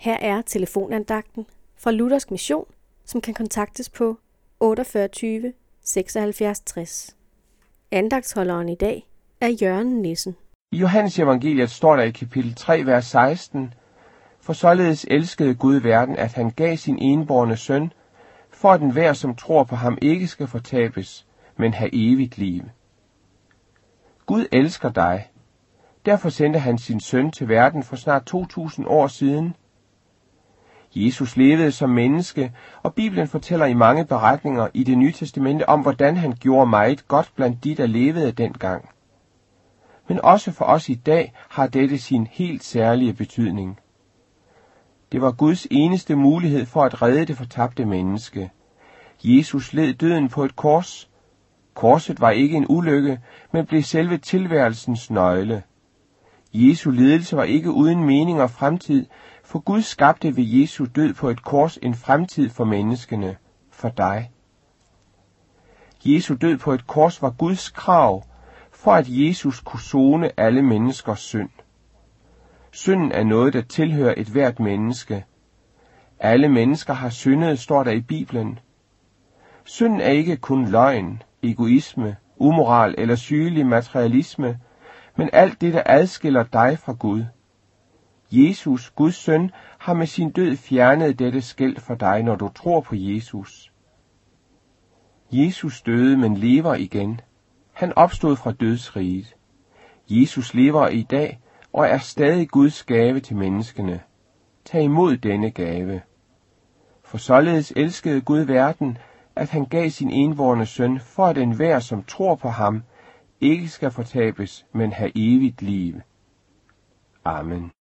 Her er telefonandagten fra Luthersk Mission, som kan kontaktes på 48 76 60. Andagtsholderen i dag er Jørgen Nissen. I Johannes evangeliet står der i kapitel 3, vers 16, For således elskede Gud verden, at han gav sin enborne søn, for at den hver, som tror på ham, ikke skal fortabes, men have evigt liv. Gud elsker dig. Derfor sendte han sin søn til verden for snart 2000 år siden. Jesus levede som menneske, og Bibelen fortæller i mange beretninger i det nye testamente om, hvordan han gjorde meget godt blandt de, der levede dengang. Men også for os i dag har dette sin helt særlige betydning. Det var Guds eneste mulighed for at redde det fortabte menneske. Jesus led døden på et kors. Korset var ikke en ulykke, men blev selve tilværelsens nøgle. Jesu lidelse var ikke uden mening og fremtid, for Gud skabte ved Jesu død på et kors en fremtid for menneskene, for dig. Jesu død på et kors var Guds krav, for at Jesus kunne zone alle menneskers synd. Synden er noget, der tilhører et hvert menneske. Alle mennesker har syndet, står der i Bibelen. Synden er ikke kun løgn, egoisme, umoral eller sygelig materialisme, men alt det, der adskiller dig fra Gud. Jesus, Guds søn, har med sin død fjernet dette skæld for dig, når du tror på Jesus. Jesus døde, men lever igen. Han opstod fra dødsriget. Jesus lever i dag og er stadig Guds gave til menneskene. Tag imod denne gave. For således elskede Gud verden, at han gav sin envorne søn, for at enhver, som tror på ham, ikke skal fortabes, men have evigt liv. Amen.